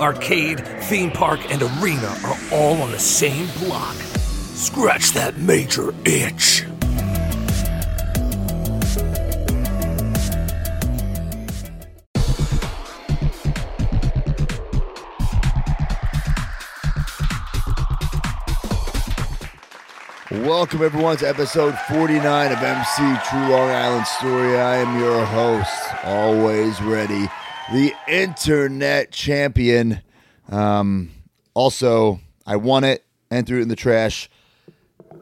arcade, theme park, and arena are all on the same block. Scratch that major itch. Welcome, everyone, to episode 49 of MC True Long Island Story. I am your host, always ready, the internet champion. Um, also, I won it and threw it in the trash.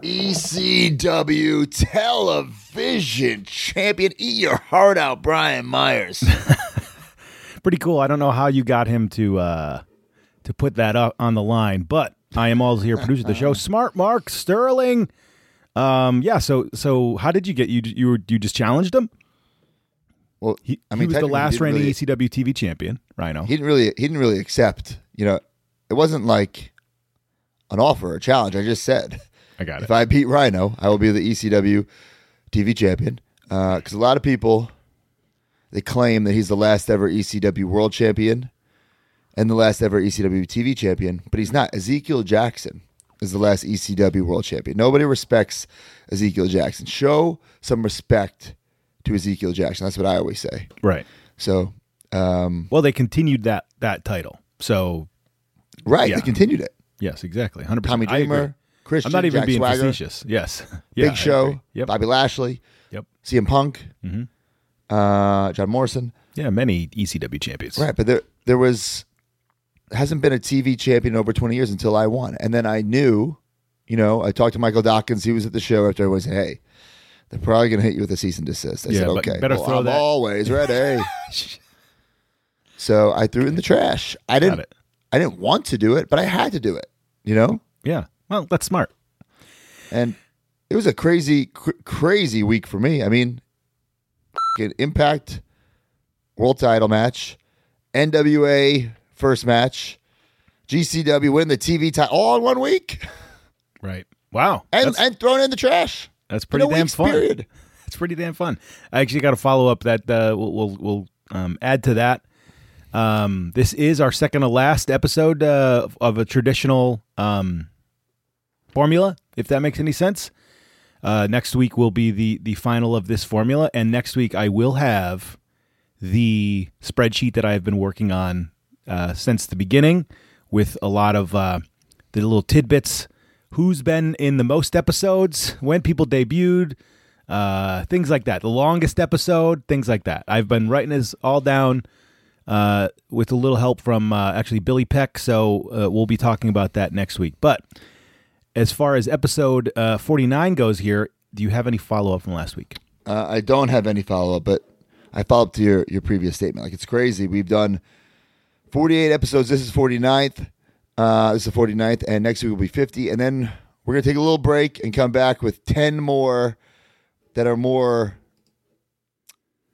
ECW television champion. Eat your heart out, Brian Myers. pretty cool. I don't know how you got him to uh, to put that up on the line, but I am also here producing the show. Smart Mark Sterling. Um, yeah. So so how did you get you you you just challenged him? Well, He, I he was the last reigning really- ECW TV champion. Rhino. he didn't really he didn't really accept you know it wasn't like an offer or a challenge i just said I got it. if i beat rhino i will be the ecw tv champion uh, because a lot of people they claim that he's the last ever ecw world champion and the last ever ecw tv champion but he's not ezekiel jackson is the last ecw world champion nobody respects ezekiel jackson show some respect to ezekiel jackson that's what i always say right. so um, Well, they continued that that title. So right Yeah. they continued it yes, exactly. Hundred Tommy percent. Dreamer, Christian, I'm not even Jack being Swagger, facetious. Yes. Yeah, I Big Show, agree. Yep. Bobby Lashley, Yep. CM Punk, Mhm. uh, John Morrison. Yeah. Many ECW champions. Right, but there there was hasn't been a TV champion in over 20 years until I won, and then I knew, you know, I talked to Michael Dawkins. He was at the show after everyone said, "Hey, they're probably going to hit you with a cease and desist." I Yeah, said, "Okay, better well, throw I'm that- always ready." so I threw it in the trash. I didn't. I didn't want to do it, but I had to do it. You know. Yeah. Well, that's smart. and it was a crazy, cr- crazy week for me. I mean, f***ing Impact World Title match, NWA first match, GCW win the TV title all in one week, Right. Wow. and that's, and thrown in the trash. That's pretty damn fun. Period. It's pretty damn fun. I actually got a follow up that uh, we'll we'll, we'll um, add to that. Um, this is our second to last episode uh, of a traditional um, formula, if that makes any sense. Uh, next week will be the the final of this formula, and next week I will have the spreadsheet that I've been working on uh, since the beginning, with a lot of uh, the little tidbits. Who's been in the most episodes? When people debuted? uh, things like that. The longest episode, things like that. I've been writing this all down uh, with a little help from uh, actually Billy Peck. So uh, we'll be talking about that next week. But as far as episode uh, 49 goes here, do you have any follow up from last week? Uh, I don't have any follow up, but I follow up to your your previous statement. Like it's crazy. We've done 48 episodes. This is 49th. Uh, this is the 49th, and next week will be 50. And then we're gonna take a little break and come back with 10 more that are more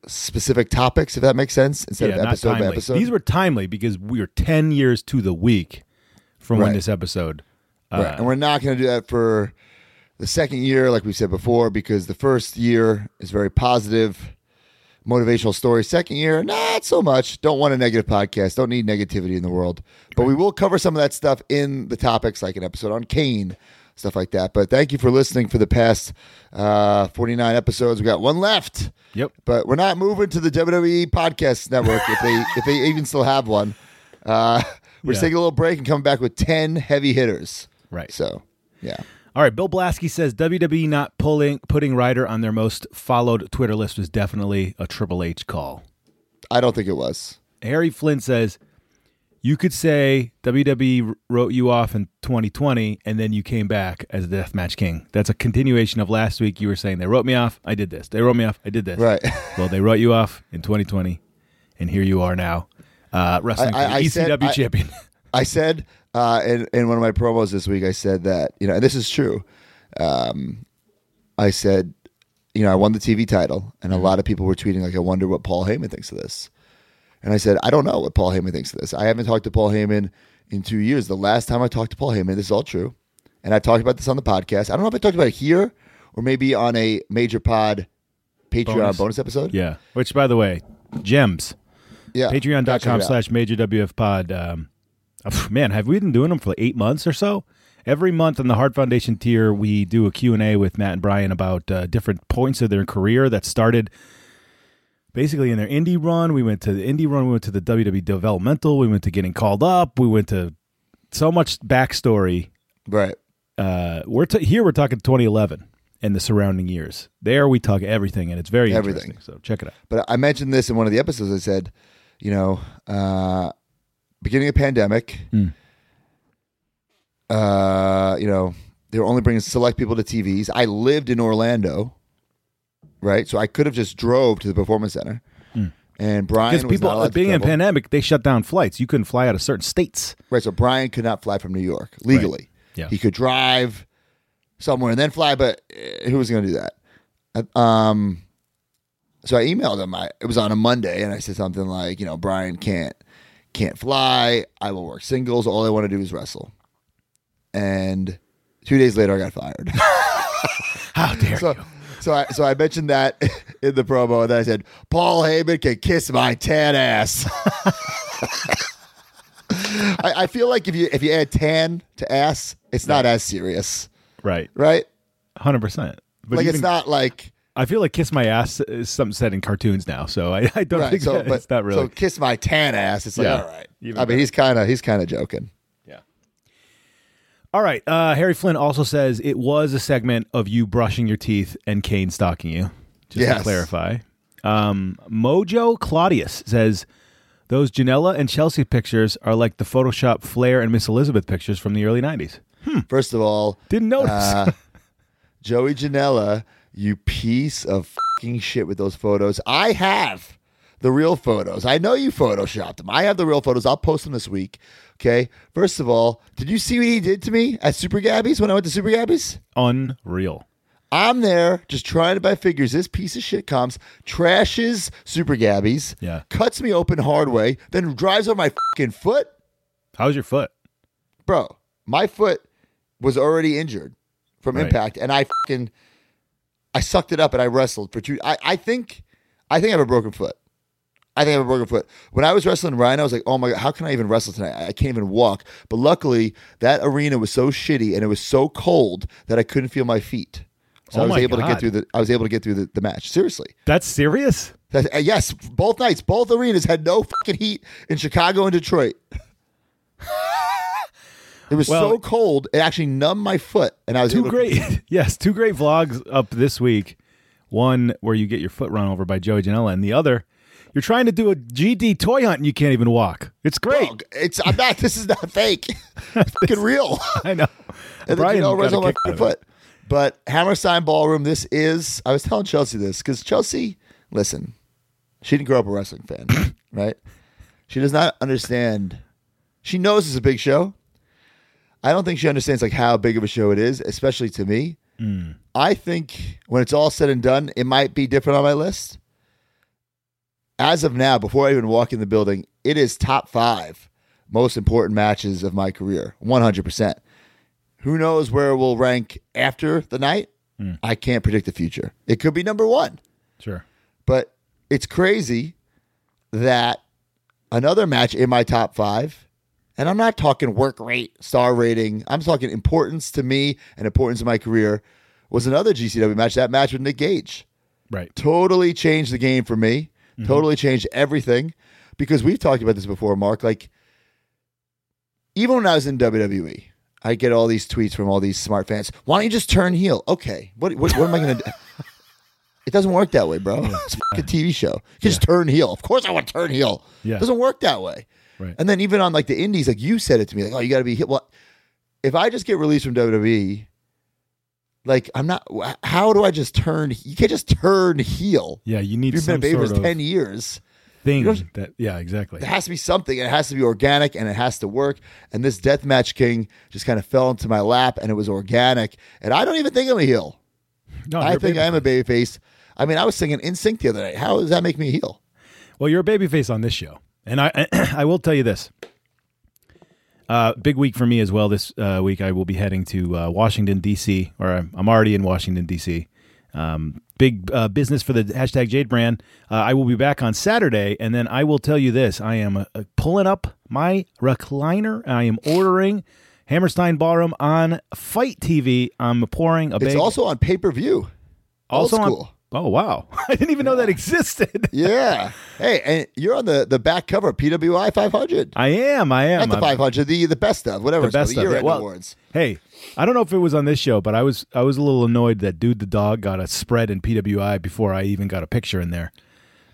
specific topics, if that makes sense, instead of not episode by timely. episode. These were timely because we are 10 years to the week from when this episode. Uh, Right. And we're not going to do that for the second year, like we said before, because the first year is very positive, motivational story. Second year, not so much. Don't want a negative podcast. Don't need negativity in the world. But we will cover some of that stuff in the topics, like an episode on Kane, stuff like that. But thank you for listening for the past uh, 49 episodes. We got one left. Yep. But we're not moving to the WWE podcast network if they if they even still have one. Uh, we're Yeah. taking a little break and coming back with 10 heavy hitters. Right. So, yeah. All right, Bill Blasky says WWE not pulling putting Ryder on their most followed Twitter list was definitely a Triple H call. I don't think it was. Harry Flynn says you could say WWE wrote you off in 2020 and then you came back as the Deathmatch King. That's a continuation of last week. You were saying they wrote me off, I did this. They wrote me off, I did this. Right. Well, they wrote you off in 2020, and here you are now, uh, wrestling I- for the I ECW said- I- champion. I said uh, in in one of my promos this week, I said that you know, and this is true. Um, I said, you know, I won the TV title, and a lot of people were tweeting like, "I wonder what Paul Heyman thinks of this." And I said, I don't know what Paul Heyman thinks of this. I haven't talked to Paul Heyman in two years. The last time I talked to Paul Heyman, this is all true, and I talked about this on the podcast. I don't know if I talked about it here or maybe on a major pod Patreon bonus, Bonus. episode. yeah. Which, by the way, gems. yeah. Patreon.com slash major WF pod. Um, man, have we been doing them for like eight months or so? Every month on the Heart Foundation tier, we do a Q&A with Matt and Brian about uh, different points of their career that started basically in their indie run. We went to the indie run. We went to the WWE developmental. We went to getting called up. We went to so much backstory. right. Uh, we're t- here. We're talking 2011 and the surrounding years. There we talk everything, and it's very Everything. interesting. So check it out. But I mentioned this in one of the episodes. I said, you know, uh, beginning of pandemic, Mm. uh, you know, they were only bringing select people to TVs. I lived in Orlando, right? So I could have just drove to the performance center. And Brian Because was people not allowed to being in pandemic, they shut down flights. You couldn't fly out of certain states. Right. So Brian could not fly from New York legally. Yeah. He could drive somewhere and then fly, but uh, who was going to do that? Uh, Um, so I emailed him. I, it was on a Monday, and I said something like, you know, Brian can't can't fly. I will work singles. All I want to do is wrestle. And two days later, I got fired. How dare so, so I so I mentioned that in the promo, and I said, Paul Heyman can kiss my tan ass. I, I feel like if you if you add tan to ass, it's not as serious, Right. right? Hundred percent. But like even- it's not like I feel like "kiss my ass" is something said in cartoons now, so I, I don't right. think So, that, but it's not really. so kiss my tan ass. It's like Yeah. all right. Even I mean, he's kind of he's kind of joking. Yeah. All right. Uh, Harry Flynn also says it was a segment of you brushing your teeth and Kane stalking you. Just Yes. to clarify. Um, Mojo Claudius says those Janela and Chelsea pictures are like the Photoshop Flair and Miss Elizabeth pictures from the early '90s. First of all, Didn't notice. uh, Joey Janela, you piece of fucking shit with those photos. I have the real photos. I know you photoshopped them. I have the real photos. I'll post them this week. Okay. First of all, did you see what he did to me at Super Gabby's when I went to Super Gabby's? Unreal. I'm there just trying to buy figures. This piece of shit comes, trashes Super Gabby's, Yeah. cuts me open hard way, then drives on my fucking foot. How's your foot? Bro, my foot was already injured from Right. impact, and I fucking I sucked it up and I wrestled for two. I, I think I think I have a broken foot. I think I have a broken foot. When I was wrestling Ryan, I was like, oh my god, how can I even wrestle tonight? I can't even walk. But luckily, that arena was so shitty and it was so cold that I couldn't feel my feet. So Oh I was able to get through the. I was able to get through the, the match. Seriously, That's serious. that, uh, yes, both nights, both arenas had no fucking heat in Chicago and Detroit. it was Well- so cold, it actually numbed my foot, and I was Two able to- great, yes, two great vlogs up this week. One where you get your foot run over by Joey Janela, and the other, you're trying to do a GD toy hunt and you can't even walk. It's great. It's I'm not. This is not fake. It's fucking real. I know. and then Brian you know, got runs a on my kick out of it. foot. But Hammerstein Ballroom. This is. I was telling Chelsea this because Chelsea, listen, she didn't grow up a wrestling fan, right? She does not understand. She knows it's a big show. I don't think she understands like how big of a show it is, especially to me. Hmm. I think when it's all said and done, it might be different on my list. As of now, before I even walk in the building, it is top five most important matches of my career, one hundred percent. Who knows where it will rank after the night? I can't predict the future. It could be number one. Sure. But it's crazy that another match in my top five and I'm not talking work rate, star rating. I'm talking importance to me and importance in my career. Was another GCW match. That match with Nick Gage Right. totally changed the game for me. Mm-hmm. Totally changed everything because we've talked about this before, Mark. Like, even when I was in WWE, I get all these tweets from all these smart fans. Why don't you just turn heel? Okay, what what, what am I going to do? It doesn't work that way, bro. It's a TV show. You can just turn heel. Of course, I want to turn heel. Yeah. It doesn't work that way. Right. And then even on like the indies, like you said it to me, like, oh, you got to be hit. Well, if I just get released from WWE, like I'm not. How do I just turn? You can't just turn heel. Yeah, you need You've been a baby sort for of ten years. thing that. Yeah, exactly. There has to be something, it has to be organic, and it has to work. And this Deathmatch King just kind of fell into my lap, and it was organic. And I don't even think I'm a heel. No, I think I am a baby face. I mean, I was singing NSYNC the other night. How does that make me a heel? Well, you're a babyface on this show, and I I will tell you this. Uh, big week for me as well. This uh, week, I will be heading to uh, Washington D.C. or I'm, I'm already in Washington D.C. Um, big uh, business for the hashtag Jade brand. Uh, I will be back on Saturday, and then I will tell you this: I am uh, pulling up my recliner. I am ordering Hammerstein Ballroom on FITE TV. I'm pouring a. It's big, also on pay per view. also on- school. Oh wow! I didn't even know that existed. Yeah. hey, and you're on the, the back cover of PWI 500. I am. I am. Not the I'm- 500, the the best of, whatever. the it's called, best the of it. year-end Well, awards. Hey, I don't know if it was on this show, but I was I was a little annoyed that dude the dog got a spread in PWI before I even got a picture in there.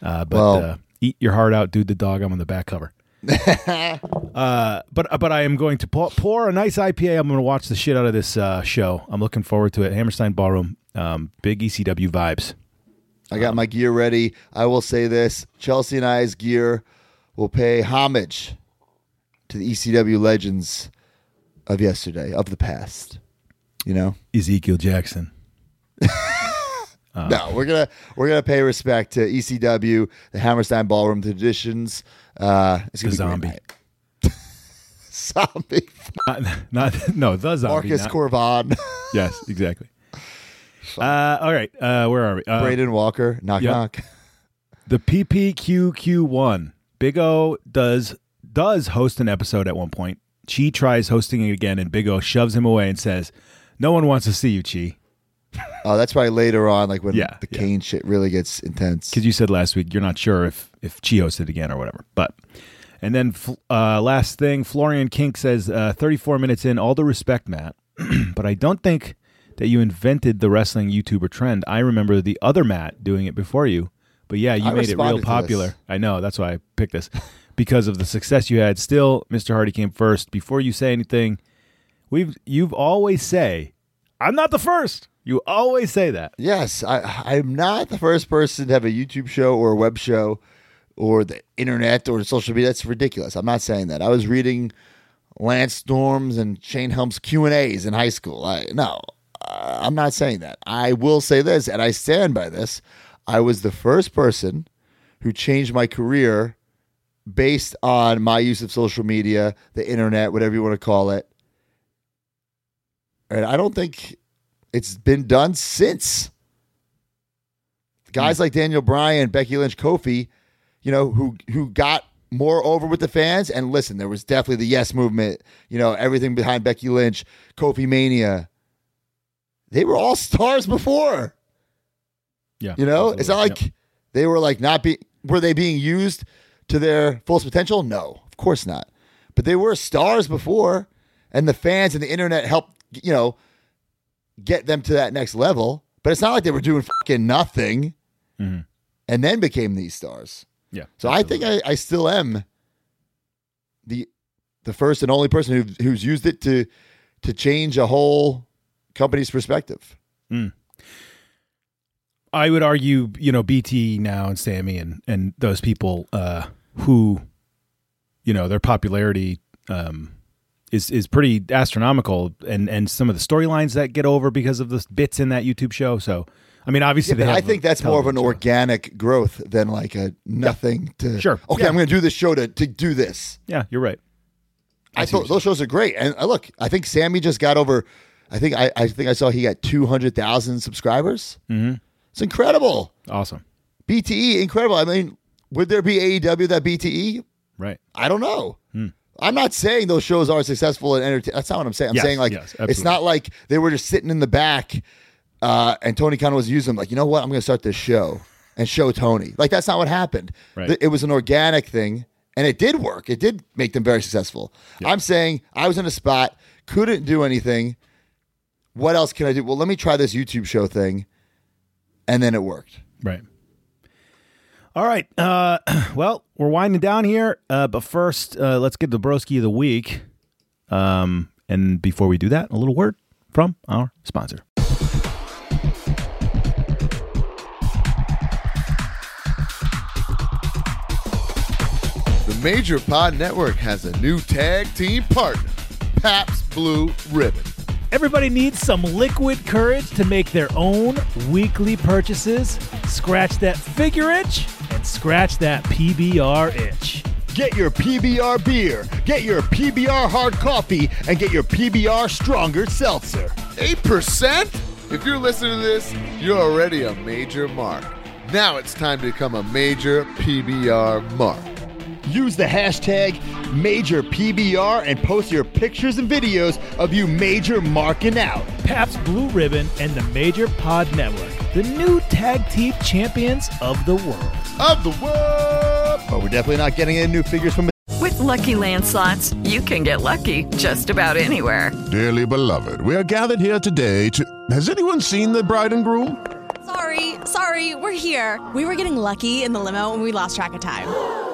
Uh, but Well- uh, eat your heart out, dude the dog. I'm on the back cover. uh, but but I am going to pour, pour a nice IPA. I'm going to watch the shit out of this uh, show. I'm looking forward to it. Hammerstein Ballroom, um, big ECW vibes. I got my gear ready. I will say this Chelsea and I's gear will pay homage to the ECW legends of yesterday, of the past. You know? Ezekiel Jackson. no, we're gonna we're gonna pay respect to ECW, the Hammerstein Ballroom traditions. Uh, it's gonna be a zombie. zombie. Not, not no the zombie. Marcus not- Corvan, Yes, exactly. Uh, all right, uh, where are we? Uh, Braden Walker, knock yeah. knock. The PPQQ1. Big O does does host an episode at one point. Chi tries hosting it again, and Big O shoves him away and says, "No one wants to see you, Chi." Oh, that's why later on, like when Yeah, the yeah. Kane shit really gets intense. Because you said last week you're not sure if if Chi hosted again or whatever. But and then uh, last thing, Florian Kink says, uh, 34 minutes in, all the respect, Matt, but I don't think that you invented the wrestling YouTuber trend. I remember the other Matt doing it before you. But yeah, you I made it real popular. I know that's why I picked this because of the success you had. Still, Mr. Hardy came first. Before you say anything, we've you've always say, "I'm not the first. You always say that. Yes, I, I'm not the first person to have a YouTube show or a web show or the internet or social media. That's ridiculous. I'm not saying that. I was reading Lance Storms and Shane Helms' Q and A's in high school. I, no, I'm not saying that. I will say this, and I stand by this. I was the first person who changed my career based on my use of social media, the internet, whatever you want to call it. And I don't think it's been done since. Guys hmm. like Daniel Bryan, Becky Lynch, Kofi, you know, who who got more over with the fans. And listen, there was definitely the yes movement, you know, everything behind Becky Lynch, Kofi Mania. They were all stars before. Yeah, You know, absolutely. it's not like Yep. they were like not be were they being used to their fullest potential? No, of course not. But they were stars before, and the fans and the internet helped, you know, get them to that next level. But it's not like they were doing fucking nothing Mhm. and then became these stars. Yeah. So I think I, I still am the the first and only person who, who's used it to to change a whole company's perspective. I would argue, you know, BTE now and Sammy and and those people uh, who, you know, their popularity um, is is pretty astronomical, and and some of the storylines that get over because of the bits in that YouTube show. So, I mean, obviously, Yeah, I think that's more of an show. organic growth than like a nothing to. Sure. Okay, Yeah. I'm going to do this show to to do this. Yeah, you're right. I, thought those shows are great, and uh, look, I think Sammy just got over. I think I, I think I saw he got two hundred thousand subscribers. Mm-hmm. It's incredible. Awesome. BTE, incredible. I mean, would there be AEW that BTE? Right. I don't know. Hmm. I'm not saying those shows are successful and entertaining. That's not what I'm saying. I'm Yes, saying like yes, it's not like they were just sitting in the back, uh, and Tony Khan was using them. Like, you know what? I'm going to start this show and show Tony. Like that's not what happened. Right. It was an organic thing, and it did work. It did make them very successful. I'm saying I was in a spot, couldn't do anything. What else can I do? Well, let me try this YouTube show thing, and then it worked. Right. All right. Uh, well, we're winding down here, uh, but first, uh, let's get the broski of the week. Um, and before we do that, a little word from our sponsor. The Major Pod Network has a new tag team partner, Pabst Blue Ribbon. Everybody needs some liquid courage to make their own weekly purchases. Scratch that figure itch and scratch that PBR itch. Get your PBR beer, get your PBR hard coffee, and get your PBR stronger seltzer. 8%? If you're listening to this, you're already a major mark. Now it's time to become a major PBR mark. Use the hashtag MajorPBR and post your pictures and videos of you major marking out. Pabst Blue Ribbon and the Major Pod Network, the new tag team champions of the world. Of the world! But we're definitely not getting any new figures from With Lucky Land slots, you can get lucky just about anywhere. Dearly beloved, we are gathered here today to. Has anyone seen the bride and groom? Sorry, sorry, we're here. We were getting lucky in the limo and we lost track of time.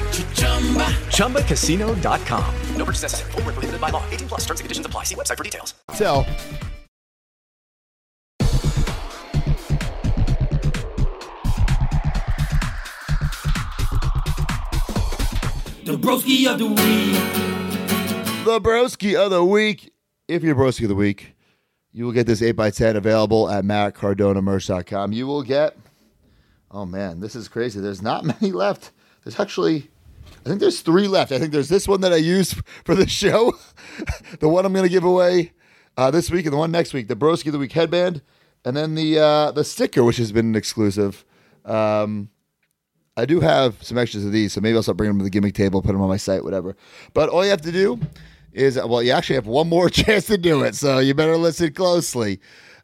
ChumbaCasino.com. No purchase necessary. Void were prohibited by law. 18 plus. Terms and conditions apply. See website for details. Tell. The broski of the week. The broski of the week. If you're broski of the week, you will get this 8x10 available at mattcardonamerch.com. You will get, oh man, this is crazy. There's not many left. There's actually, I think there's three left. I think there's this one that I used for the show, the one I'm going to give away uh, this week, and the one next week, the broski of the week headband, and then the uh, the sticker, which has been an exclusive. Um, I do have some extras of these, so maybe I'll start bringing them to the gimmick table, put them on my site, whatever. But all you have to do is, well, you actually have one more chance to do it, so you better listen closely.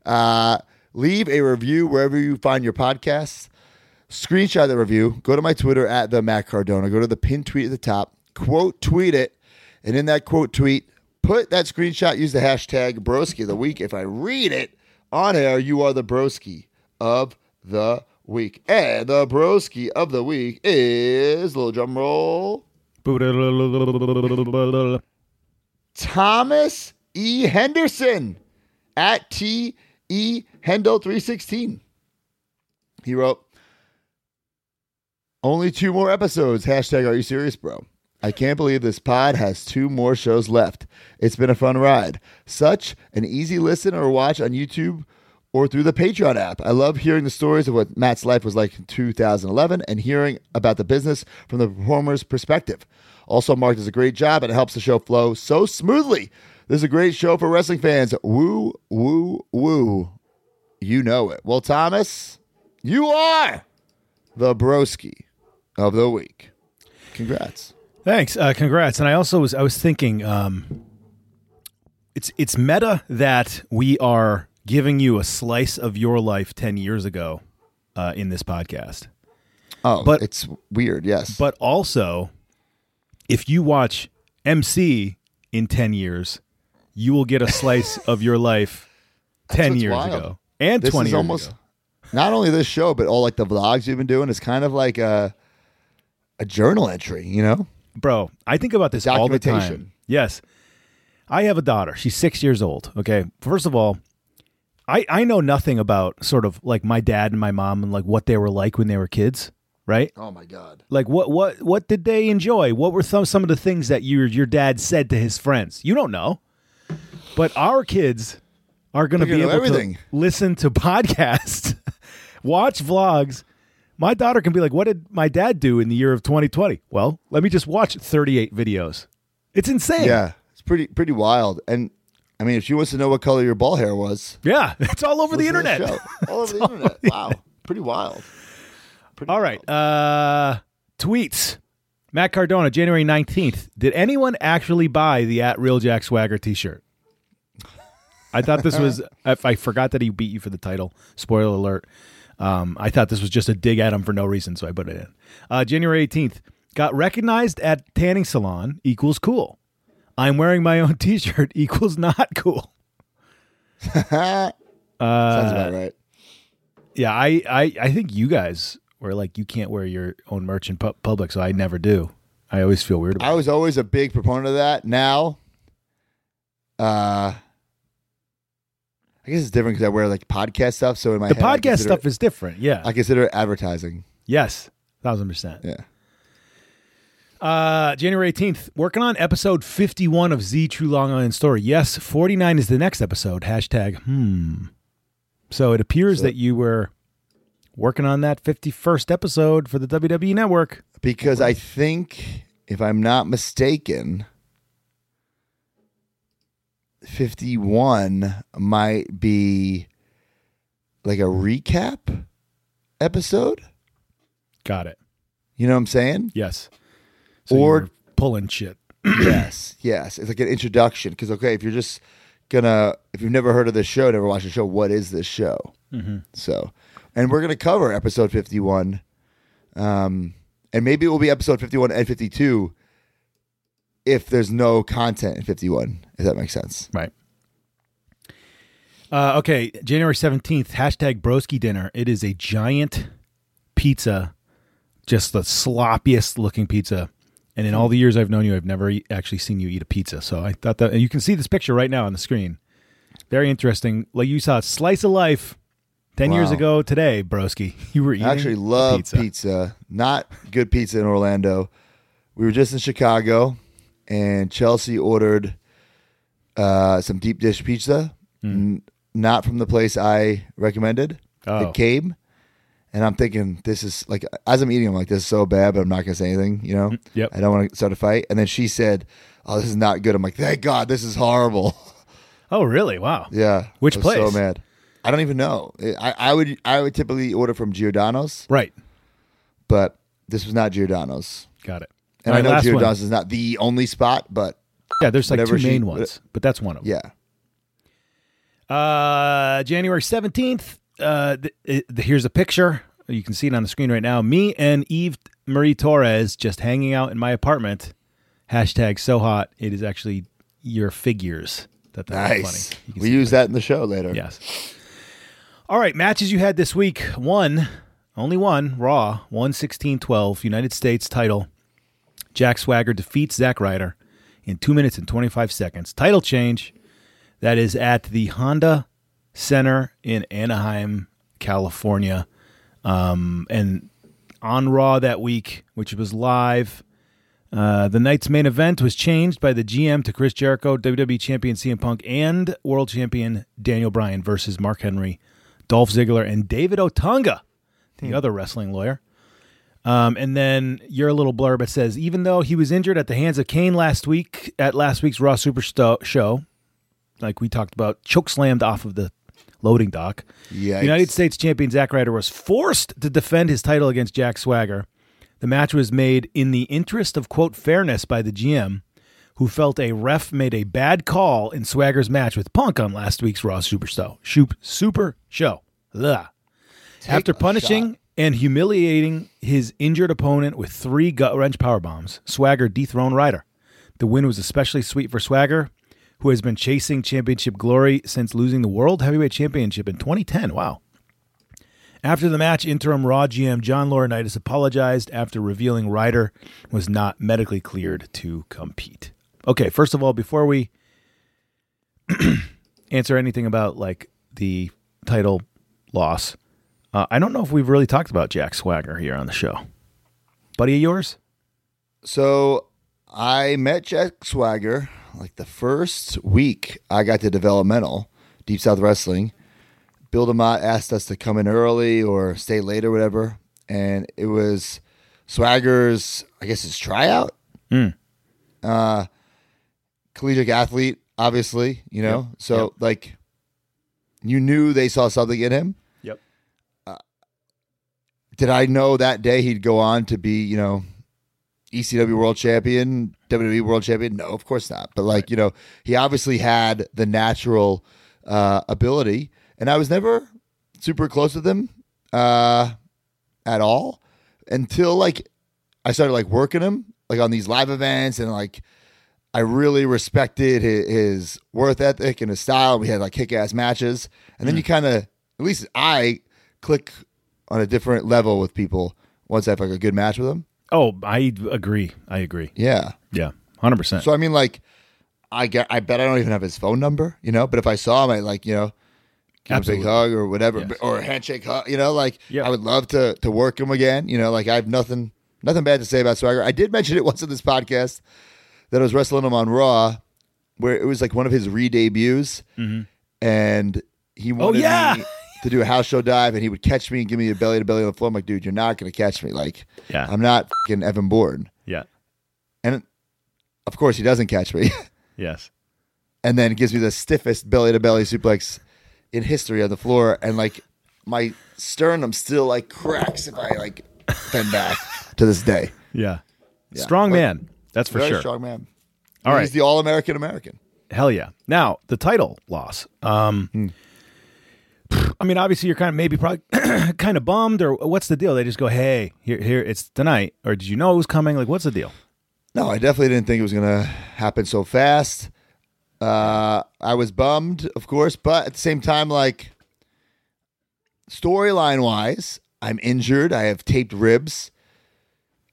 Uh, leave a review wherever you find your podcasts. Screenshot the review. Go to my Twitter at the Matt Cardona. Go to the pinned tweet at the top. Quote tweet it, and in that quote tweet, put that screenshot. Use the hashtag Broski of the week. If I read it on air, you are the Broski of the week. And the broski of the week is little drum roll. Thomas E. Henderson at T E Hendel 316. He wrote, Only two more episodes. Hashtag are you serious, bro? I can't believe this pod has two more shows left. It's been a fun ride. Such an easy listen or watch on YouTube or through the Patreon app. I love hearing the stories of what Matt's life was like in 2011 and hearing about the business from the performer's perspective. Also, Mark does a great job and it helps the show flow so smoothly. This is a great show for wrestling fans. Woo, woo, woo. You know it. Well, Thomas, you are the broski of the week. Congrats. Thanks. Uh, congrats. And I also was I was thinking, um, It's it's meta that we are giving you a slice of your life ten years ago uh, in this podcast. Oh, but it's weird. Yes, but also, if you watch MC in ten years, you will get a slice of your life ten years wild. ago and This twenty is years almost ago. not only this show, but all like the vlogs you've been doing. It's kind of like a a journal entry. You know, bro. I think about this all the time. Yes, I have a daughter. She's six years old. Okay, first of all, I I know nothing about sort of like my dad and my mom and like what they were like when they were kids, right? Oh my god. Like what what what did they enjoy? What were some some of the things that your your dad said to his friends? You don't know, but our kids are going to be able everything. to listen to podcasts, watch vlogs. My daughter can be like, "What did my dad do in the year of 2020?" Well, let me just watch 38 videos. It's insane. Yeah, it's pretty pretty wild. And I mean, if she wants to know what color your ball hair was, Yeah, it's all over the internet. All over the internet. Wow, pretty wild. All right. Uh, tweets. Matt Cardona, January 19th. Did anyone actually buy the at Real Jack Swagger t shirt? I thought this was, I forgot that he beat you for the title. Spoiler alert. Um, I thought this was just a dig at him for no reason, so I put it in. Uh, January 18th. Got recognized at tanning salon equals cool. I'm wearing my own t shirt equals not cool. Uh, Sounds about right. Yeah, I, I, I think you guys were like, you can't wear your own merch in pu- public, so I never do. I always feel weird about I was always a big proponent of that. Now, uh, I guess it's different because I wear like podcast stuff. So in my The head, I podcast consider stuff it- is different. Yeah. I consider it advertising. Yes, thousand percent. Yeah. Uh, January 18th, working on episode 51 of Z True Long Island Story. Yes, 49 is the next episode. Hashtag, hmm. So it appears that you were working on that 51st episode for the WWE Network. Because I think, if I'm not mistaken, 51 might be like a recap episode. Got it. You know what I'm saying? Yes. So or pulling shit. yes, yes. It's like an introduction. Because, okay, if you're just gonna, if you've never heard of this show, never watched the show, what is this show? Mhm. So, and we're gonna cover episode 51. Um, and maybe it will be episode 51 and 52 if there's no content in 51, if that makes sense. Right. Uh, okay, January 17th, hashtag broski dinner. It is a giant pizza, just the sloppiest looking pizza. And in all the years I've known you, I've never e- actually seen you eat a pizza. So I thought that, and you can see this picture right now on the screen. Very interesting. Like you saw a slice of life 10 years ago today, broski. You were eating I actually love pizza. pizza. Not good pizza in Orlando. We were just in Chicago, and Chelsea ordered uh, some deep dish pizza, n- not from the place I recommended. Oh. It came, and I'm thinking this is like as I'm eating, I'm like this is so bad, but I'm not gonna say anything. You know, Yep. I don't want to start a fight. And then she said, "Oh, this is not good." I'm like, "Thank God, this is horrible." Oh, really? Wow. Yeah, Which I was So mad. I don't even know. I, I would I would typically order from Giordano's, Right. but this was not Giordano's. Got it. And All I know one. Giordano's is not the only spot, but Yeah, there's like two she- main ones, but that's one of them. Yeah. Uh, January 17th. Uh, th- it- here's a picture. You can see it on the screen right now. Me and Eve Marie Torres just hanging out in my apartment. Hashtag so hot. It is actually your figures. That that's Nice. funny. We use that in the show later. Yes. All right, matches you had this week. One, only one, Raw, 116 12, United States title. Jack Swagger defeats Zack Ryder in 2 minutes and 25 seconds. Title change. That is at the Honda Center in Anaheim, California. Um, and on Raw that week, which was live, uh, the night's main event was changed by the GM to Chris Jericho, WWE Champion CM Punk, and World Champion Daniel Bryan versus Mark Henry, Dolph Ziggler, and David Otunga, the other wrestling lawyer. Um, and then your little blurb it says, even though he was injured at the hands of Kane last week at last week's Raw Super Sto- Show, like we talked about, choke slammed off of the loading dock. Yikes. United States champion Zack Ryder was forced to defend his title against Jack Swagger. The match was made in the interest of quote fairness by the GM, who felt a ref made a bad call in Swagger's match with Punk on last week's Raw Super Show. Shoop, super Show. After punishing and humiliating his injured opponent with three gut wrench power bombs, Swagger dethroned Ryder. The win was especially sweet for Swagger, who has been chasing championship glory since losing the World Heavyweight Championship in 2010. Wow. After the match, interim Raw GM John Laurinaitis apologized after revealing Ryder was not medically cleared to compete. Okay, first of all, before we answer anything about like the title loss, uh, I don't know if we've really talked about Jack Swagger here on the show. Buddy of yours? So I met Jack Swagger like the first week I got to developmental, Deep South Wrestling. Bill DeMott asked us to come in early or stay late or whatever. And it was Swagger's, I guess, his tryout. Mm. Uh, collegiate athlete, obviously, you know. Yep. So, Yep. like, you knew they saw something in him. Did I know that day he'd go on to be, you know, ECW world champion, WWE world champion? No, of course not. But like, you know, he obviously had the natural uh, ability, and I was never super close with him uh, at all until like I started like working him like on these live events, and like I really respected his, his worth ethic and his style. We had like kick ass matches, and then you kind of, at least I click on a different level with people once I have like a good match with them. Oh, I agree. I agree. Yeah. Yeah. 100%. So I mean, like, I get, I bet I don't even have his phone number, you know. But if I saw him, I like, you know, give him a big hug or whatever, Yes. or a handshake hug, you know. Like, Yeah. I would love to to work him again, you know. Like, I have nothing nothing bad to say about Swagger. I did mention it once in this podcast that I was wrestling him on Raw, where it was like one of his re-debuts, Mhm. and he wanted Oh, yeah. me to do a house show dive, and he would catch me and give me a belly to belly on the floor. I'm like, dude, you're not gonna catch me. Like, Yeah. I'm not fucking Evan Bourne. Yeah. And of course, he doesn't catch me. Yes. and then gives me the stiffest belly to belly suplex in history on the floor. And like my sternum still like cracks if I like bend back to this day. Yeah. Yeah. Strong But man. That's for Very sure. strong man. All He's right. the all American American. Hell yeah. Now, the title loss. Um Hmm. I mean, obviously you're kind of maybe probably kind of bummed or what's the deal? They just go, "Hey, here here it's tonight." Or did you know it was coming? Like what's the deal? No, I definitely didn't think it was gonna happen so fast. Uh, I was bummed, of course, but at the same time, like storyline wise, I'm injured. I have taped ribs.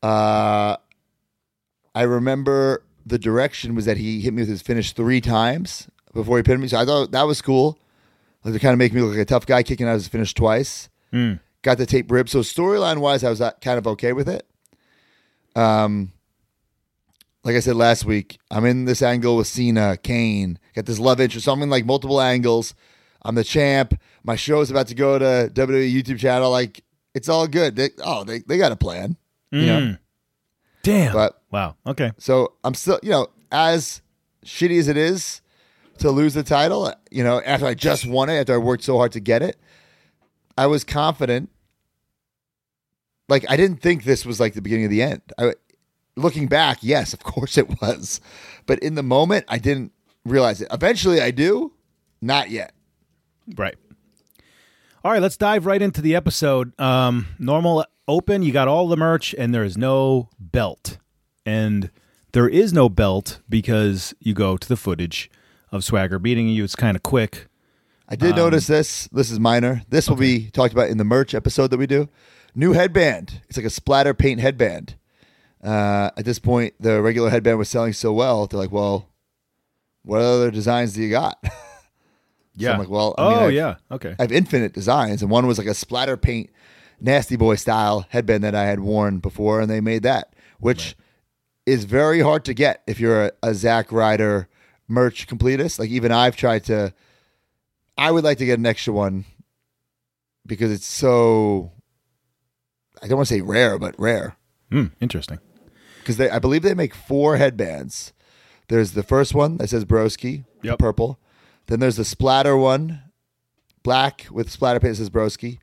Uh, I remember the direction was that he hit me with his finish three times before he pinned me. So I thought that was cool. Like to kind of making me look like a tough guy kicking out his finish twice. Hmm. Got the tape ribs. So storyline wise, I was uh, kind of okay with it. Um, like I said last week, I'm in this angle with Cena, Kane, got this love interest. So I'm in like multiple angles. I'm the champ. My show is about to go to WWE YouTube channel. Like it's all good. They, oh, they, they got a plan. You know? Mm. Damn. But wow. Okay. So I'm still, you know, as shitty as it is to lose the title, you know, after I just won it, after I worked so hard to get it, I was confident. Like I didn't think this was like the beginning of the end. I, looking back, yes, of course it was, but in the moment, I didn't realize it. Eventually, I do. Not yet. Right. All right, let's dive right into the episode. Um, normal open, you got all the merch, and there is no belt. And there is no belt because you go to the footage of Swagger beating you. It's kind of quick. I did Um, notice this. This is minor. This will be talked about in the merch episode that we do. New headband. It's like a splatter paint headband. Uh, at this point, the regular headband was selling so well. They're like, well, what other designs do you got? So Yeah. I'm like, well, I Oh, I've- yeah. Okay. I have infinite designs, and one was like a splatter paint, nasty boy style headband that I had worn before, and they made that, which is very hard to get if you're a, a Zack Ryder merch completist. Like even I've tried to. I would like to get an extra one because it's so. I don't want to say rare, but rare. Hmm, interesting. Because I believe they make four headbands. There's the first one that says Broski, Yep. purple. Then there's the splatter one, black with splatter paint that says Broski.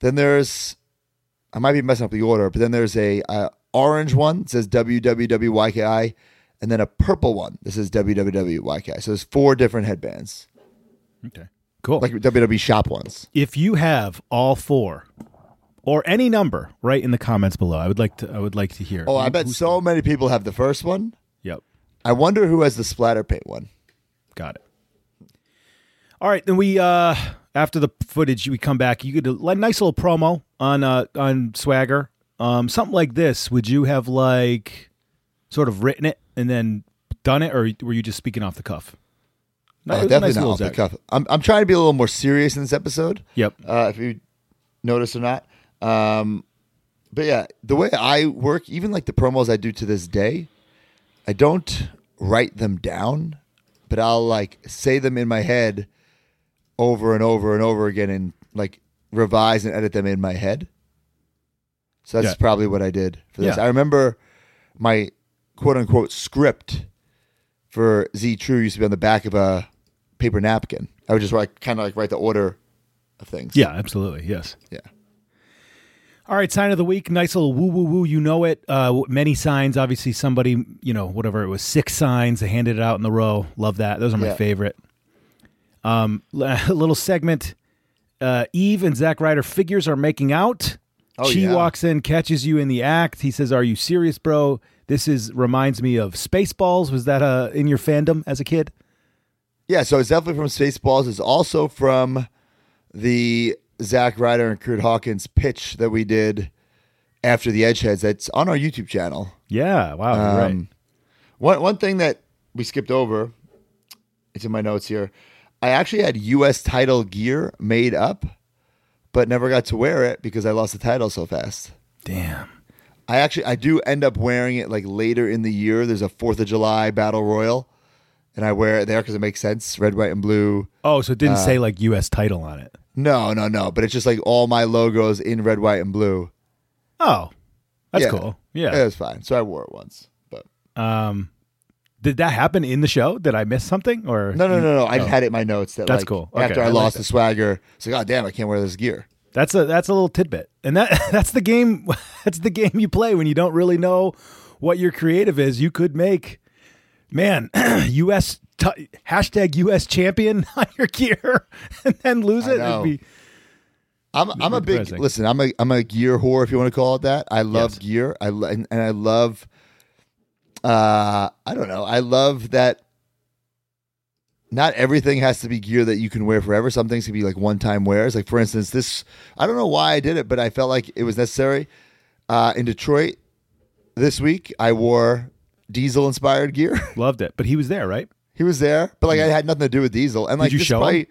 Then there's, I might be messing up the order, but then there's a uh, orange one that says WWWYKI, and then a purple one. This is WWWYK. So there's four different headbands. Okay. Cool. Like WWE shop ones. If you have all four or any number, right in the comments below, I would like to. I would like to hear. Oh, I bet who's- so many people have the first one. Yep. I wonder who has the splatter paint one. Got it. All right, then we uh after the footage we come back. You get a like, nice little promo on uh on Swagger. Um, something like this. Would you have like sort of written it and then done it, or were you just speaking off the cuff? No, it Uh, definitely nice not little off the cuff. I'm, I'm trying to be a little more serious in this episode. Yep. Uh, if you notice or not. Um, but yeah, the way I work, even like the promos I do to this day, I don't write them down, but I'll like say them in my head over and over and over again and like revise and edit them in my head. So that's Yeah. probably what I did for this. Yeah. I remember my quote unquote script for Z True used to be on the back of a paper napkin. I would just like kind of like write the order of things. Yeah, absolutely. Yes. Yeah. All right, sign of the week. Nice little woo woo woo. You know it. Uh, many signs. Obviously, somebody, you know, whatever it was, six signs. They handed it out in the row. Love that. Those are my Yeah. favorite. Um, a little segment. Uh, Eve and Zack Ryder figures are making out. Oh, she yeah. walks in, catches you in the act. He says, "Are you serious, bro?" This is reminds me of Spaceballs. Was that uh, in your fandom as a kid? Yeah, so it's definitely from Spaceballs. It's also from the Zack Ryder and Curt Hawkins pitch that we did after the Edgeheads. That's on our YouTube channel. Yeah. Wow. you're right. Um, One one thing that we skipped over, it's in my notes here. I actually had U.S. title gear made up, but never got to wear it because I lost the title so fast. Damn. I actually I do end up wearing it like later in the year. There's a Fourth of July Battle Royal, and I wear it there because it makes sense. Red, white, and blue. Oh, so it didn't Uh, say like U.S. title on it. No, no, no. But it's just like all my logos in red, white, and blue. Oh, that's Yeah. cool. Yeah. it was fine. So I wore it once, but Um, did that happen in the show? Did I miss something? Or no, no, no, no. I Oh. had it in my notes that That's like, cool. Okay, After I, I lost that. the swagger, it's like, oh damn, I can't wear this gear. That's a that's a little tidbit, and that that's the game. That's the game you play when you don't really know what your creative is. You could make, man, U.S. T- hashtag U.S. champion on your gear, and then lose it. It'd be I'm I'm a big listen. I'm a I'm a gear whore if you want to call it that. I love gear. I and, and I love. Uh, I don't know. I love that. Not everything has to be gear that you can wear forever. Some things can be like one time wears. Like for instance, this. I don't know why I did it, but I felt like it was necessary. Uh, in Detroit this week, I wore Diesel inspired gear. loved it. But he was there, right? He was there, but like I had nothing to do with Diesel. And Did like you show probably, him?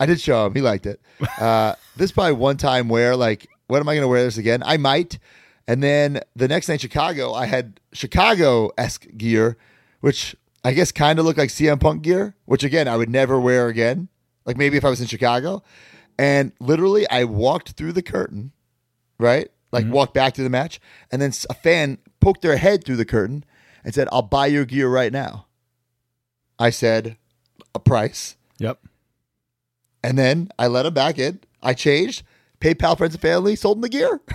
I did show him. He liked it. Uh, this probably one time wear. like, what am I going to wear this again? I might. And then the next night, Chicago, I had Chicago esque gear, which I guess kind of looked like CM Punk gear, which again I would never wear again. Like maybe if I was in Chicago, and literally I walked through the curtain, right? Like walked back to the match, and then a fan poked their head through the curtain and said, "I'll buy your gear right now." I said, "A price." Yep. And then I let him back in. I changed. PayPal friends and family sold him the gear.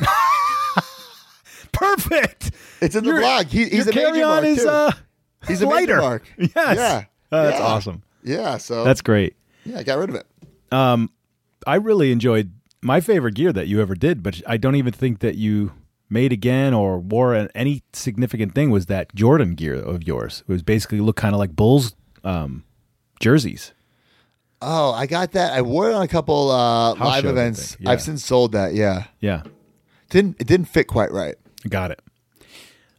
Perfect. It's in the Your- blog. He, he's a major carry-on mark is, uh, he's a lighter. mark. Yes. Yeah. Oh, that's Yeah. awesome. Yeah. So That's great. Yeah, I got rid of it. Um, I really enjoyed my favorite gear that you ever did, but I don't even think that you made again or wore an, any significant thing was that Jordan gear of yours. It was basically looked kind of like Bulls um, jerseys. Oh, I got that. I wore it on a couple uh, live events. Yeah. I've since sold that. Yeah. Yeah. Didn't it didn't fit quite right. Got it.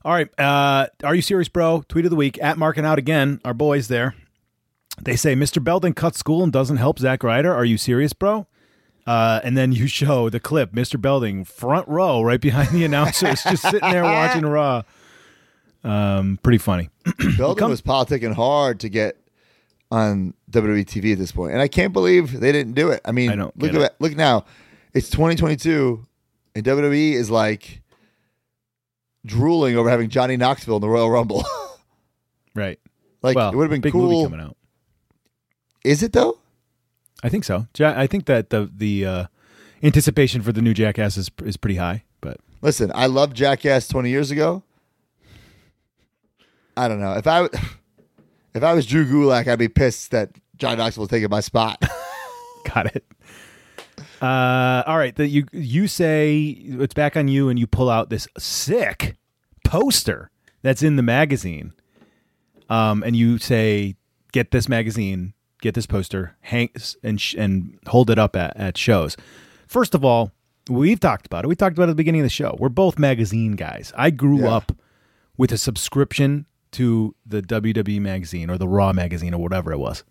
All right. Uh, are you serious, bro? Tweet of the week at marking out again. Our boys there. They say Mr. Belding cuts school and doesn't help Zack Ryder. Are you serious, bro? Uh, and then you show the clip, Mr. Belding front row, right behind the announcers, just sitting there watching Raw. Um, pretty funny. Belding was politicking hard to get on WWE TV at this point, and I can't believe they didn't do it. I mean, I look at it. look now. It's 2022, and WWE is like drooling over having Johnny Knoxville in the Royal Rumble. Right. like well, it would have been cool. coming out. Is it though? I think so. I think that the the uh, anticipation for the new Jackass is is pretty high. But Listen, I loved Jackass 20 years ago. I don't know if I if I was Drew Gulak, I'd be pissed that John Knoxville was taking my spot. Got it. Uh, all right. That you you say it's back on you, and you pull out this sick poster that's in the magazine. Um, and you say, "Get this magazine, get this poster, hang and sh- and hold it up at, at shows." First of all, we've talked about it. We talked about it at the beginning of the show. We're both magazine guys. I grew Yeah. up with a subscription to the WWE magazine or the Raw magazine or whatever it was.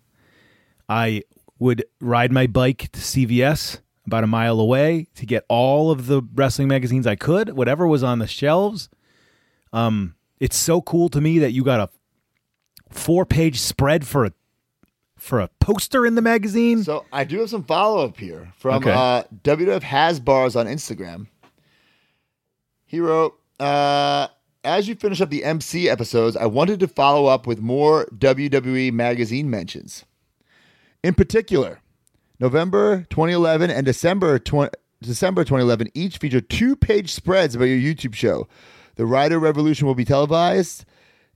I would ride my bike to CVS about a mile away to get all of the wrestling magazines I could, whatever was on the shelves. Um, it's so cool to me that you got a four-page spread for a for a poster in the magazine. So I do have some follow up here from Okay. uh, WWF Has Bars on Instagram. He wrote, uh, "As you finish up the MC episodes, I wanted to follow up with more WWE magazine mentions. In particular, November 2011 and December 20, December 2011 each feature two page spreads about your YouTube show. The Ryder Revolution will be televised."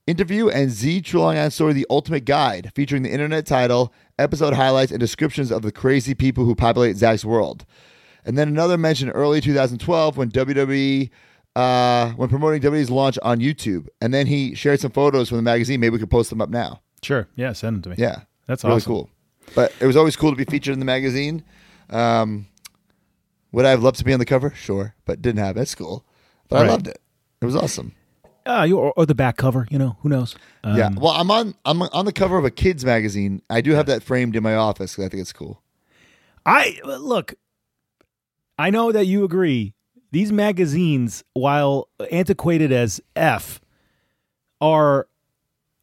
interview and Z True Long Island Story: The Ultimate Guide, featuring the internet title, episode highlights, and descriptions of the crazy people who populate Zack's world. And then another mention early 2012 when WWE, uh, when promoting WWE's launch on YouTube, and then he shared some photos from the magazine. Maybe we could post them up now. Sure, yeah, send them to me. Yeah, That's really awesome. cool. But it was always cool to be featured in the magazine. Um, would I have loved to be on the cover? Sure, but didn't have it. It's cool, but Right. I loved it. It was awesome. Uh, you, or, or the back cover, you know, who knows? Um, yeah. Well, I'm on I'm on the cover of a kids magazine. I do have that framed in my office I think it's cool. I look. I know that you agree. These magazines, while antiquated as F, are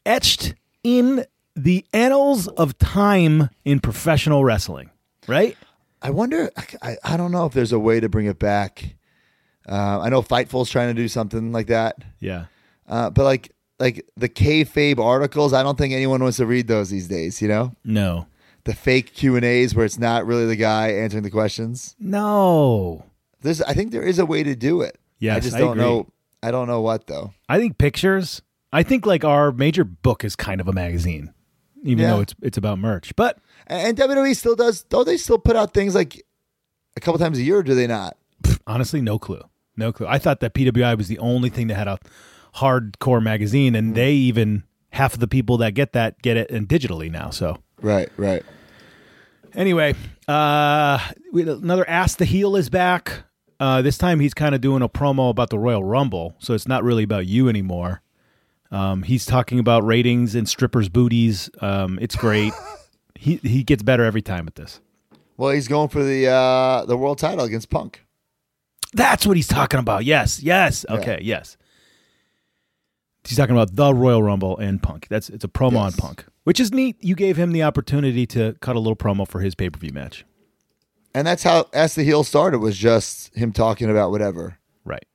etched in the annals of time in professional wrestling. Right? I wonder. I, I don't know if there's a way to bring it back. Uh, I know Fightful's trying to do something like that. Yeah. Uh, but like like the kayfabe articles, I don't think anyone wants to read those these days. You know, No. the fake Q and A's where it's not really the guy answering the questions. No. There's, I think there is a way to do it. Yes, I just I don't agree. know. I don't know what though. I think pictures. I think like our major book is kind of a magazine, even Yeah. though it's it's about merch. But And, and WWE still does. Don't they still put out things like a couple times a year? Or do they not? honestly, no clue. No clue. I thought that PWI was the only thing that had a hardcore magazine, and they even half of the people that get that get it and digitally now. So Right, right. anyway, uh, we, another Ask the Heel is back. Uh, this time he's kind of doing a promo about the Royal Rumble, so it's not really about you anymore. Um, he's talking about ratings and strippers' booties. Um, it's great. he he gets better every time at this. Well, he's going for the uh, the world title against Punk. That's what he's talking about. Yes, yes. Okay, yes. He's talking about the Royal Rumble and Punk. That's it's a promo on Punk, which is neat. You gave him the opportunity to cut a little promo for his pay per view match. And that's how Ask the Heel started was just him talking about whatever. Right.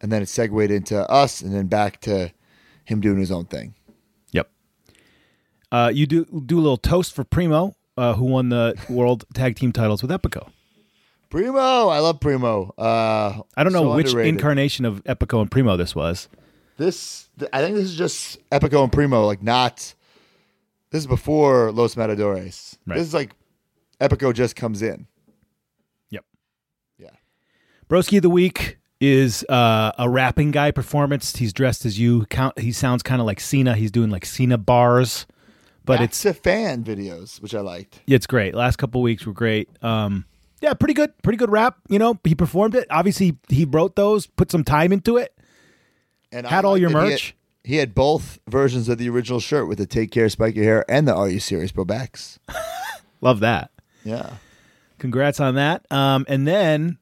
And then it segued into us and then back to him doing his own thing. Yep. Uh, you do do a little toast for Primo, uh, who won the World Tag Team titles with Epico. Primo, I love Primo. Uh, I don't know so which underrated. incarnation of Epico and Primo this was. This, th- I think this is just Epico and Primo, like not. This is before Los Matadores. Right. This is like Epico just comes in. Yep. Yeah. Broski of the week is uh, a rapping guy performance. He's dressed as you. Count. He sounds kind of like Cena. He's doing like Cena bars, but it's to fan videos, which I liked. Yeah, it's great. Last couple weeks were great. Um, yeah, pretty good, pretty good rap. You know, he performed it. Obviously, he wrote those, put some time into it. And Had I all your that he had- merch? He had, both versions of the original shirt with the "Take Care, Spike Your Hair" and the "Are You Serious, Bro?" backs. Love that. Yeah. Congrats on that. Um, and then,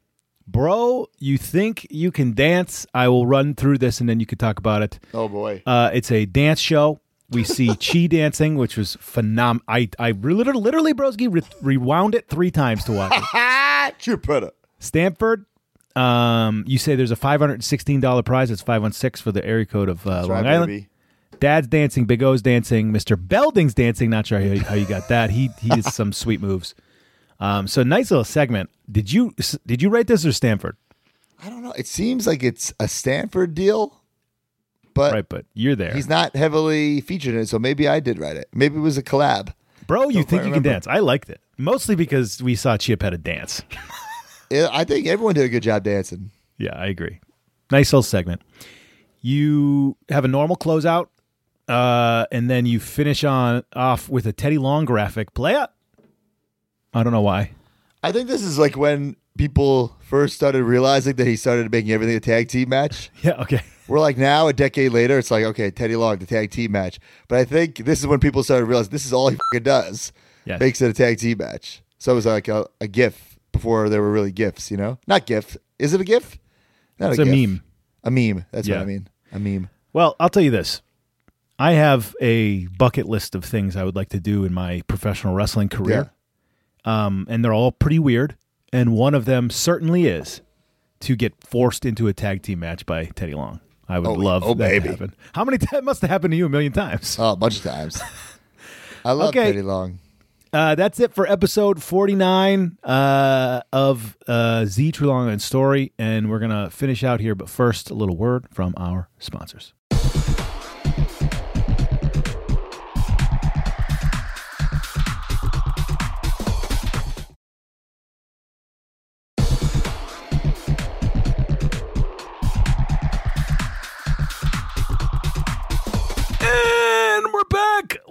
bro, you think you can dance? I will run through this, and then you can talk about it. Oh boy. Uh, it's a dance show. We see Chi dancing, which was phenomenal. I I literally, literally, broski, re- rewound it three times to watch it. True put it. Stanford. Um, you say there's a five hundred and sixteen dollar prize. It's five one six for the area code of uh, Long right, Island. baby. Dad's dancing, Big O's dancing, Mister Belding's dancing. Not sure how, how you got that. He he did some sweet moves. Um, so nice little segment. Did you did you write this or Stanford? I don't know. It seems like it's a Stanford deal, But right, but you're there. He's not heavily featured in it, so maybe I did write it. Maybe it was a collab. Bro, you Don't think you can dance? I liked it. Mostly because we saw Chiapetta dance. Yeah, I think everyone did a good job dancing. Yeah, I agree. Nice little segment. You have a normal closeout, uh, and then you finish on off with a Teddy Long graphic. Play up. I don't know why. I think this is like when people first started realizing that he started making everything a tag team match. Yeah, okay. We're like now, a decade later, it's like, okay, Teddy Long, the tag team match. But I think this is when people started realizing this is all he does. Yes. Makes it a tag team match. So it was like a, a GIF before there were really GIFs, you know? Not GIF. Is it a GIF? Not It's a GIF. meme. A meme. That's Yeah. what I mean. A meme. Well, I'll tell you this. I have a bucket list of things I would like to do in my professional wrestling career. Um, and they're all pretty weird. And one of them certainly is to get forced into a tag team match by Teddy Long. I would Oh, love oh, that baby. to happen. How many times must have happened to you a million times? Oh, a bunch of times. I love Okay. Teddy Long. Uh, that's it for episode 49 uh, of uh, Z True Long Island Story. And we're going to finish out here. But first, a little word from our sponsors.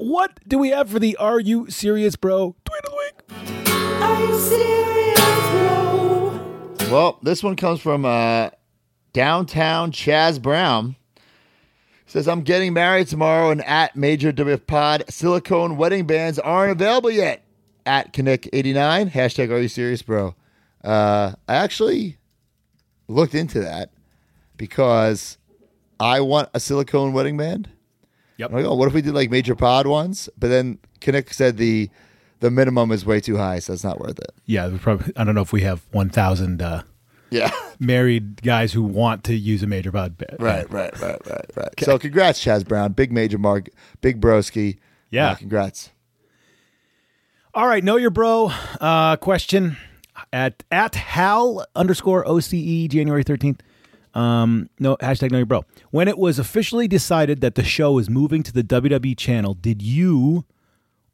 What do we have for the Are You Serious Bro? Tweet of the week. Are you serious, bro? Well, this one comes from uh, downtown Chaz Brown. Says, I'm getting married tomorrow and at Major WF Pod. Silicone wedding bands aren't available yet. At Connect89. Hashtag Are You Serious, Bro? Uh, I actually looked into that because I want a silicone wedding band. Yep. I'm like, oh, what if we did like Major Pod ones? But then Connect said the the minimum is way too high, so it's not worth it. Yeah, we probably. I don't know if we have 1,000 uh, Yeah. married guys who want to use a major pod. Right, right, right, right, right. So congrats, Chaz Brown. Big major mark, big broski. Yeah. Uh, congrats. All right, know your bro. Uh, question at at Hal underscore OCE January thirteenth. Um, no hashtag know your bro. When it was officially decided that the show was moving to the WWE channel, did you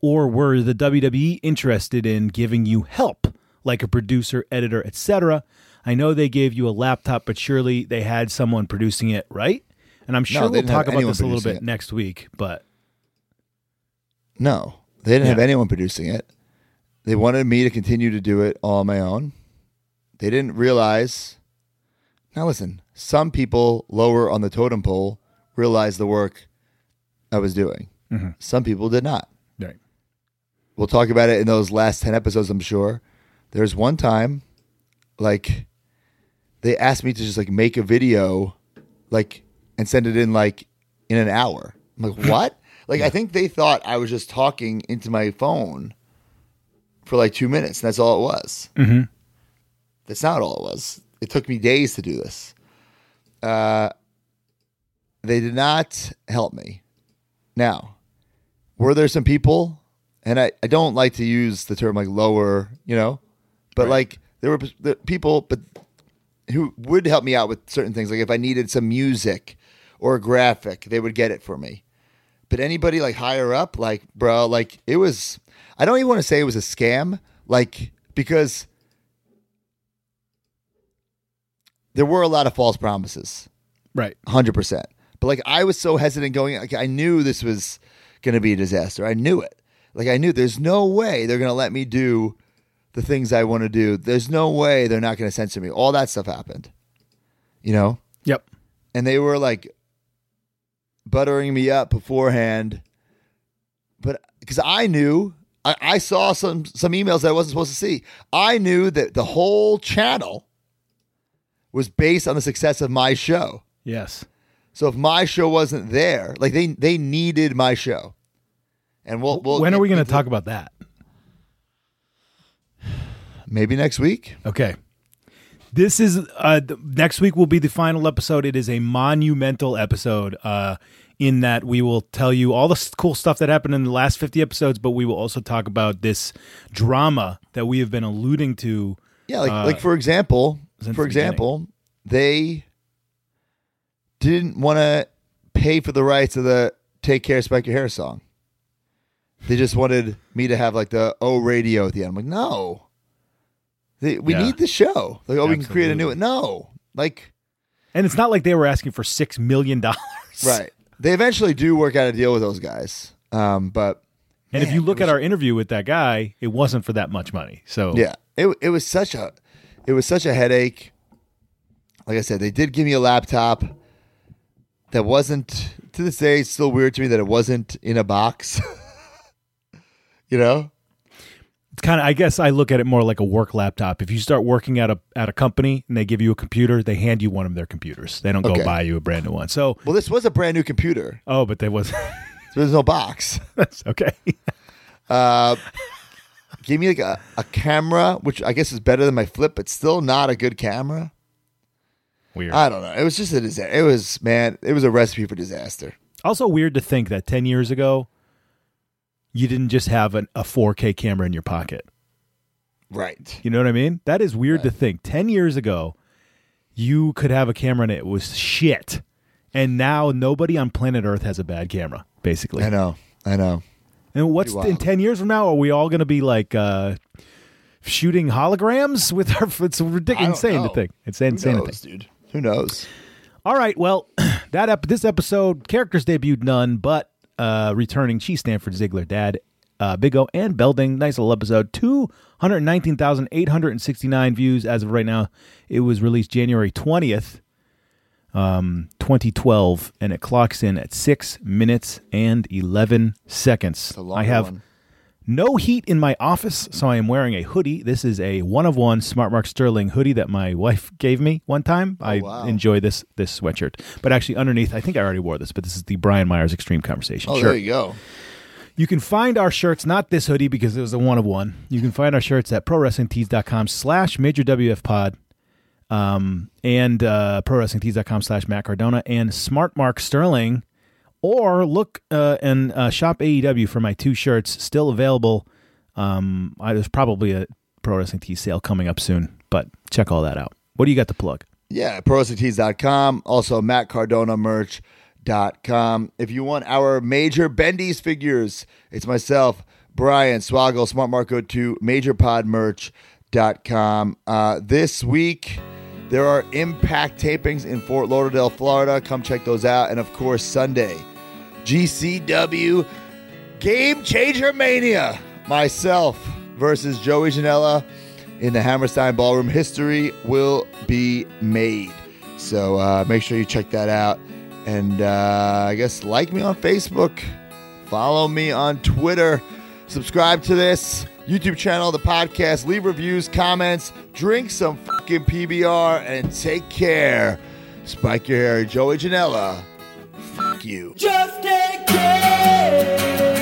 or were the WWE interested in giving you help, like a producer, editor, etc.? I know they gave you a laptop, but surely they had someone producing it, right? And I'm sure they we'll talk about this a little bit it. next week, but No, they didn't have anyone producing it. They wanted me to continue to do it all on my own. They didn't realize. Now, listen, some people lower on the totem pole realized the work I was doing. Mhm. Some people did not. Right. We'll talk about it in those last 10 episodes, I'm sure. There's one time, like, they asked me to just, like, make a video, like, and send it in, like, in an hour. I'm like, what? like, I think they thought I was just talking into my phone for, like, two minutes. And that's all it was. Mhm. That's not all it was. It took me days to do this. Uh, they did not help me. Now, were there some people, and I, I don't like to use the term like lower, you know, but like there were p- the people, but who would help me out with certain things. Like if I needed some music or a graphic, they would get it for me. But anybody like higher up, like bro, like it was. I don't even want to say it was a scam, like because there were a lot of false promises. Right. Hundred percent. But like I was so hesitant going like I knew this was gonna be a disaster. I knew it. Like I knew there's no way they're gonna let me do the things I want to do. There's no way they're not gonna censor me. All that stuff happened. You know? Yep. And they were like buttering me up beforehand. But because I knew I, I saw some some emails that I wasn't supposed to see. I knew that the whole channel was based on the success of my show. Yes. So if my show wasn't there, like they they needed my show. And we'll, we'll when are we going to talk about that? maybe next week. Okay. This is uh th- next week will be the final episode. It is a monumental episode uh in that we will tell you all the cool stuff that happened in the last 50 episodes, but we will also talk about this drama that we have been alluding to. Yeah, like uh, like for example, for the beginning. example, they didn't want to pay for the rights of the "Take Care, Spike Your Hair" song. They just wanted me to have like the O radio at the end. I'm like, no, They- we Yeah. need the show. Like, oh, we can create a new. One. No, like, And it's not like they were asking for six million dollars. right. They eventually do work out a deal with those guys, um, but And if you look at our interview with that guy, it wasn't for that much money. So Yeah, it it was such a it was such a headache. Like I said, they did give me a laptop that wasn't to this day. It's still weird to me that it wasn't in a box. you know, it's kind of. I guess I look at it more like a work laptop. If you start working at a at a company and they give you a computer, they hand you one of their computers. They don't go Okay. buy you a brand new one. So well, this was a brand new computer. oh, but there was. So there's no box. That's okay. uh, gave me like a, a camera, which I guess is better than my flip, but still not a good camera. Weird. I don't know. It was just a disaster. It was man. It was a recipe for disaster. Also weird to think that ten years ago, you didn't just have an, a 4K camera in your pocket. Right. You know what I mean? That is weird to think. Ten years ago, you could have a camera and it was shit, and now nobody on planet Earth has a bad camera. Basically, I know. I know. And what's in ten years from now? Are we all going to be like uh, shooting holograms with our? It's ridiculous, insane to think. It's insane to knows, think. dude? Who knows? All right. Well, that ep- this episode characters debuted none, but uh, returning Chief Stanford Ziggler, Dad, uh, Big O, and Belding. Nice little episode. Two hundred nineteen thousand eight hundred sixty nine views as of right now. It was released January twentieth, um, twenty twelve, and it clocks in at six minutes and eleven seconds. I have. one. No heat in my office, so I am wearing a hoodie. This is a one of one Smart Mark Sterling hoodie that my wife gave me one time. I wow. enjoy this this sweatshirt. But actually, underneath, I think I already wore this, but this is the Brian Myers Extreme Conversation Oh, shirt. there you go. You can find our shirts, not this hoodie because it was a one of one. You can find our shirts at prowrestlingtees.com slash major WF pod um, and uh, prowrestlingtees.com slash Matt Cardona and Smart Mark Sterling. Or look uh, and uh, shop AEW for my two shirts still available. Um, I, there's probably a Pro Wrestling Tees sale coming up soon, but check all that out. What do you got to plug? Yeah, ProWrestlingTees.com. Also, MattCardonaMerch.com. If you want our major Bendy's figures, it's myself, Brian Swaggle, Smart Mark. Go to MajorPodMerch.com. Uh, this week, there are Impact tapings in Fort Lauderdale, Florida. Come check those out. And of course, Sunday, GCW Game Changer Mania. Myself versus Joey Janela in the Hammerstein Ballroom. History will be made. So uh, make sure you check that out. And uh, I guess like me on Facebook, follow me on Twitter, subscribe to this YouTube channel, the podcast, leave reviews, comments, drink some fucking PBR, and take care. Spike your hair, Joey Janela. Fuck you. Just take care.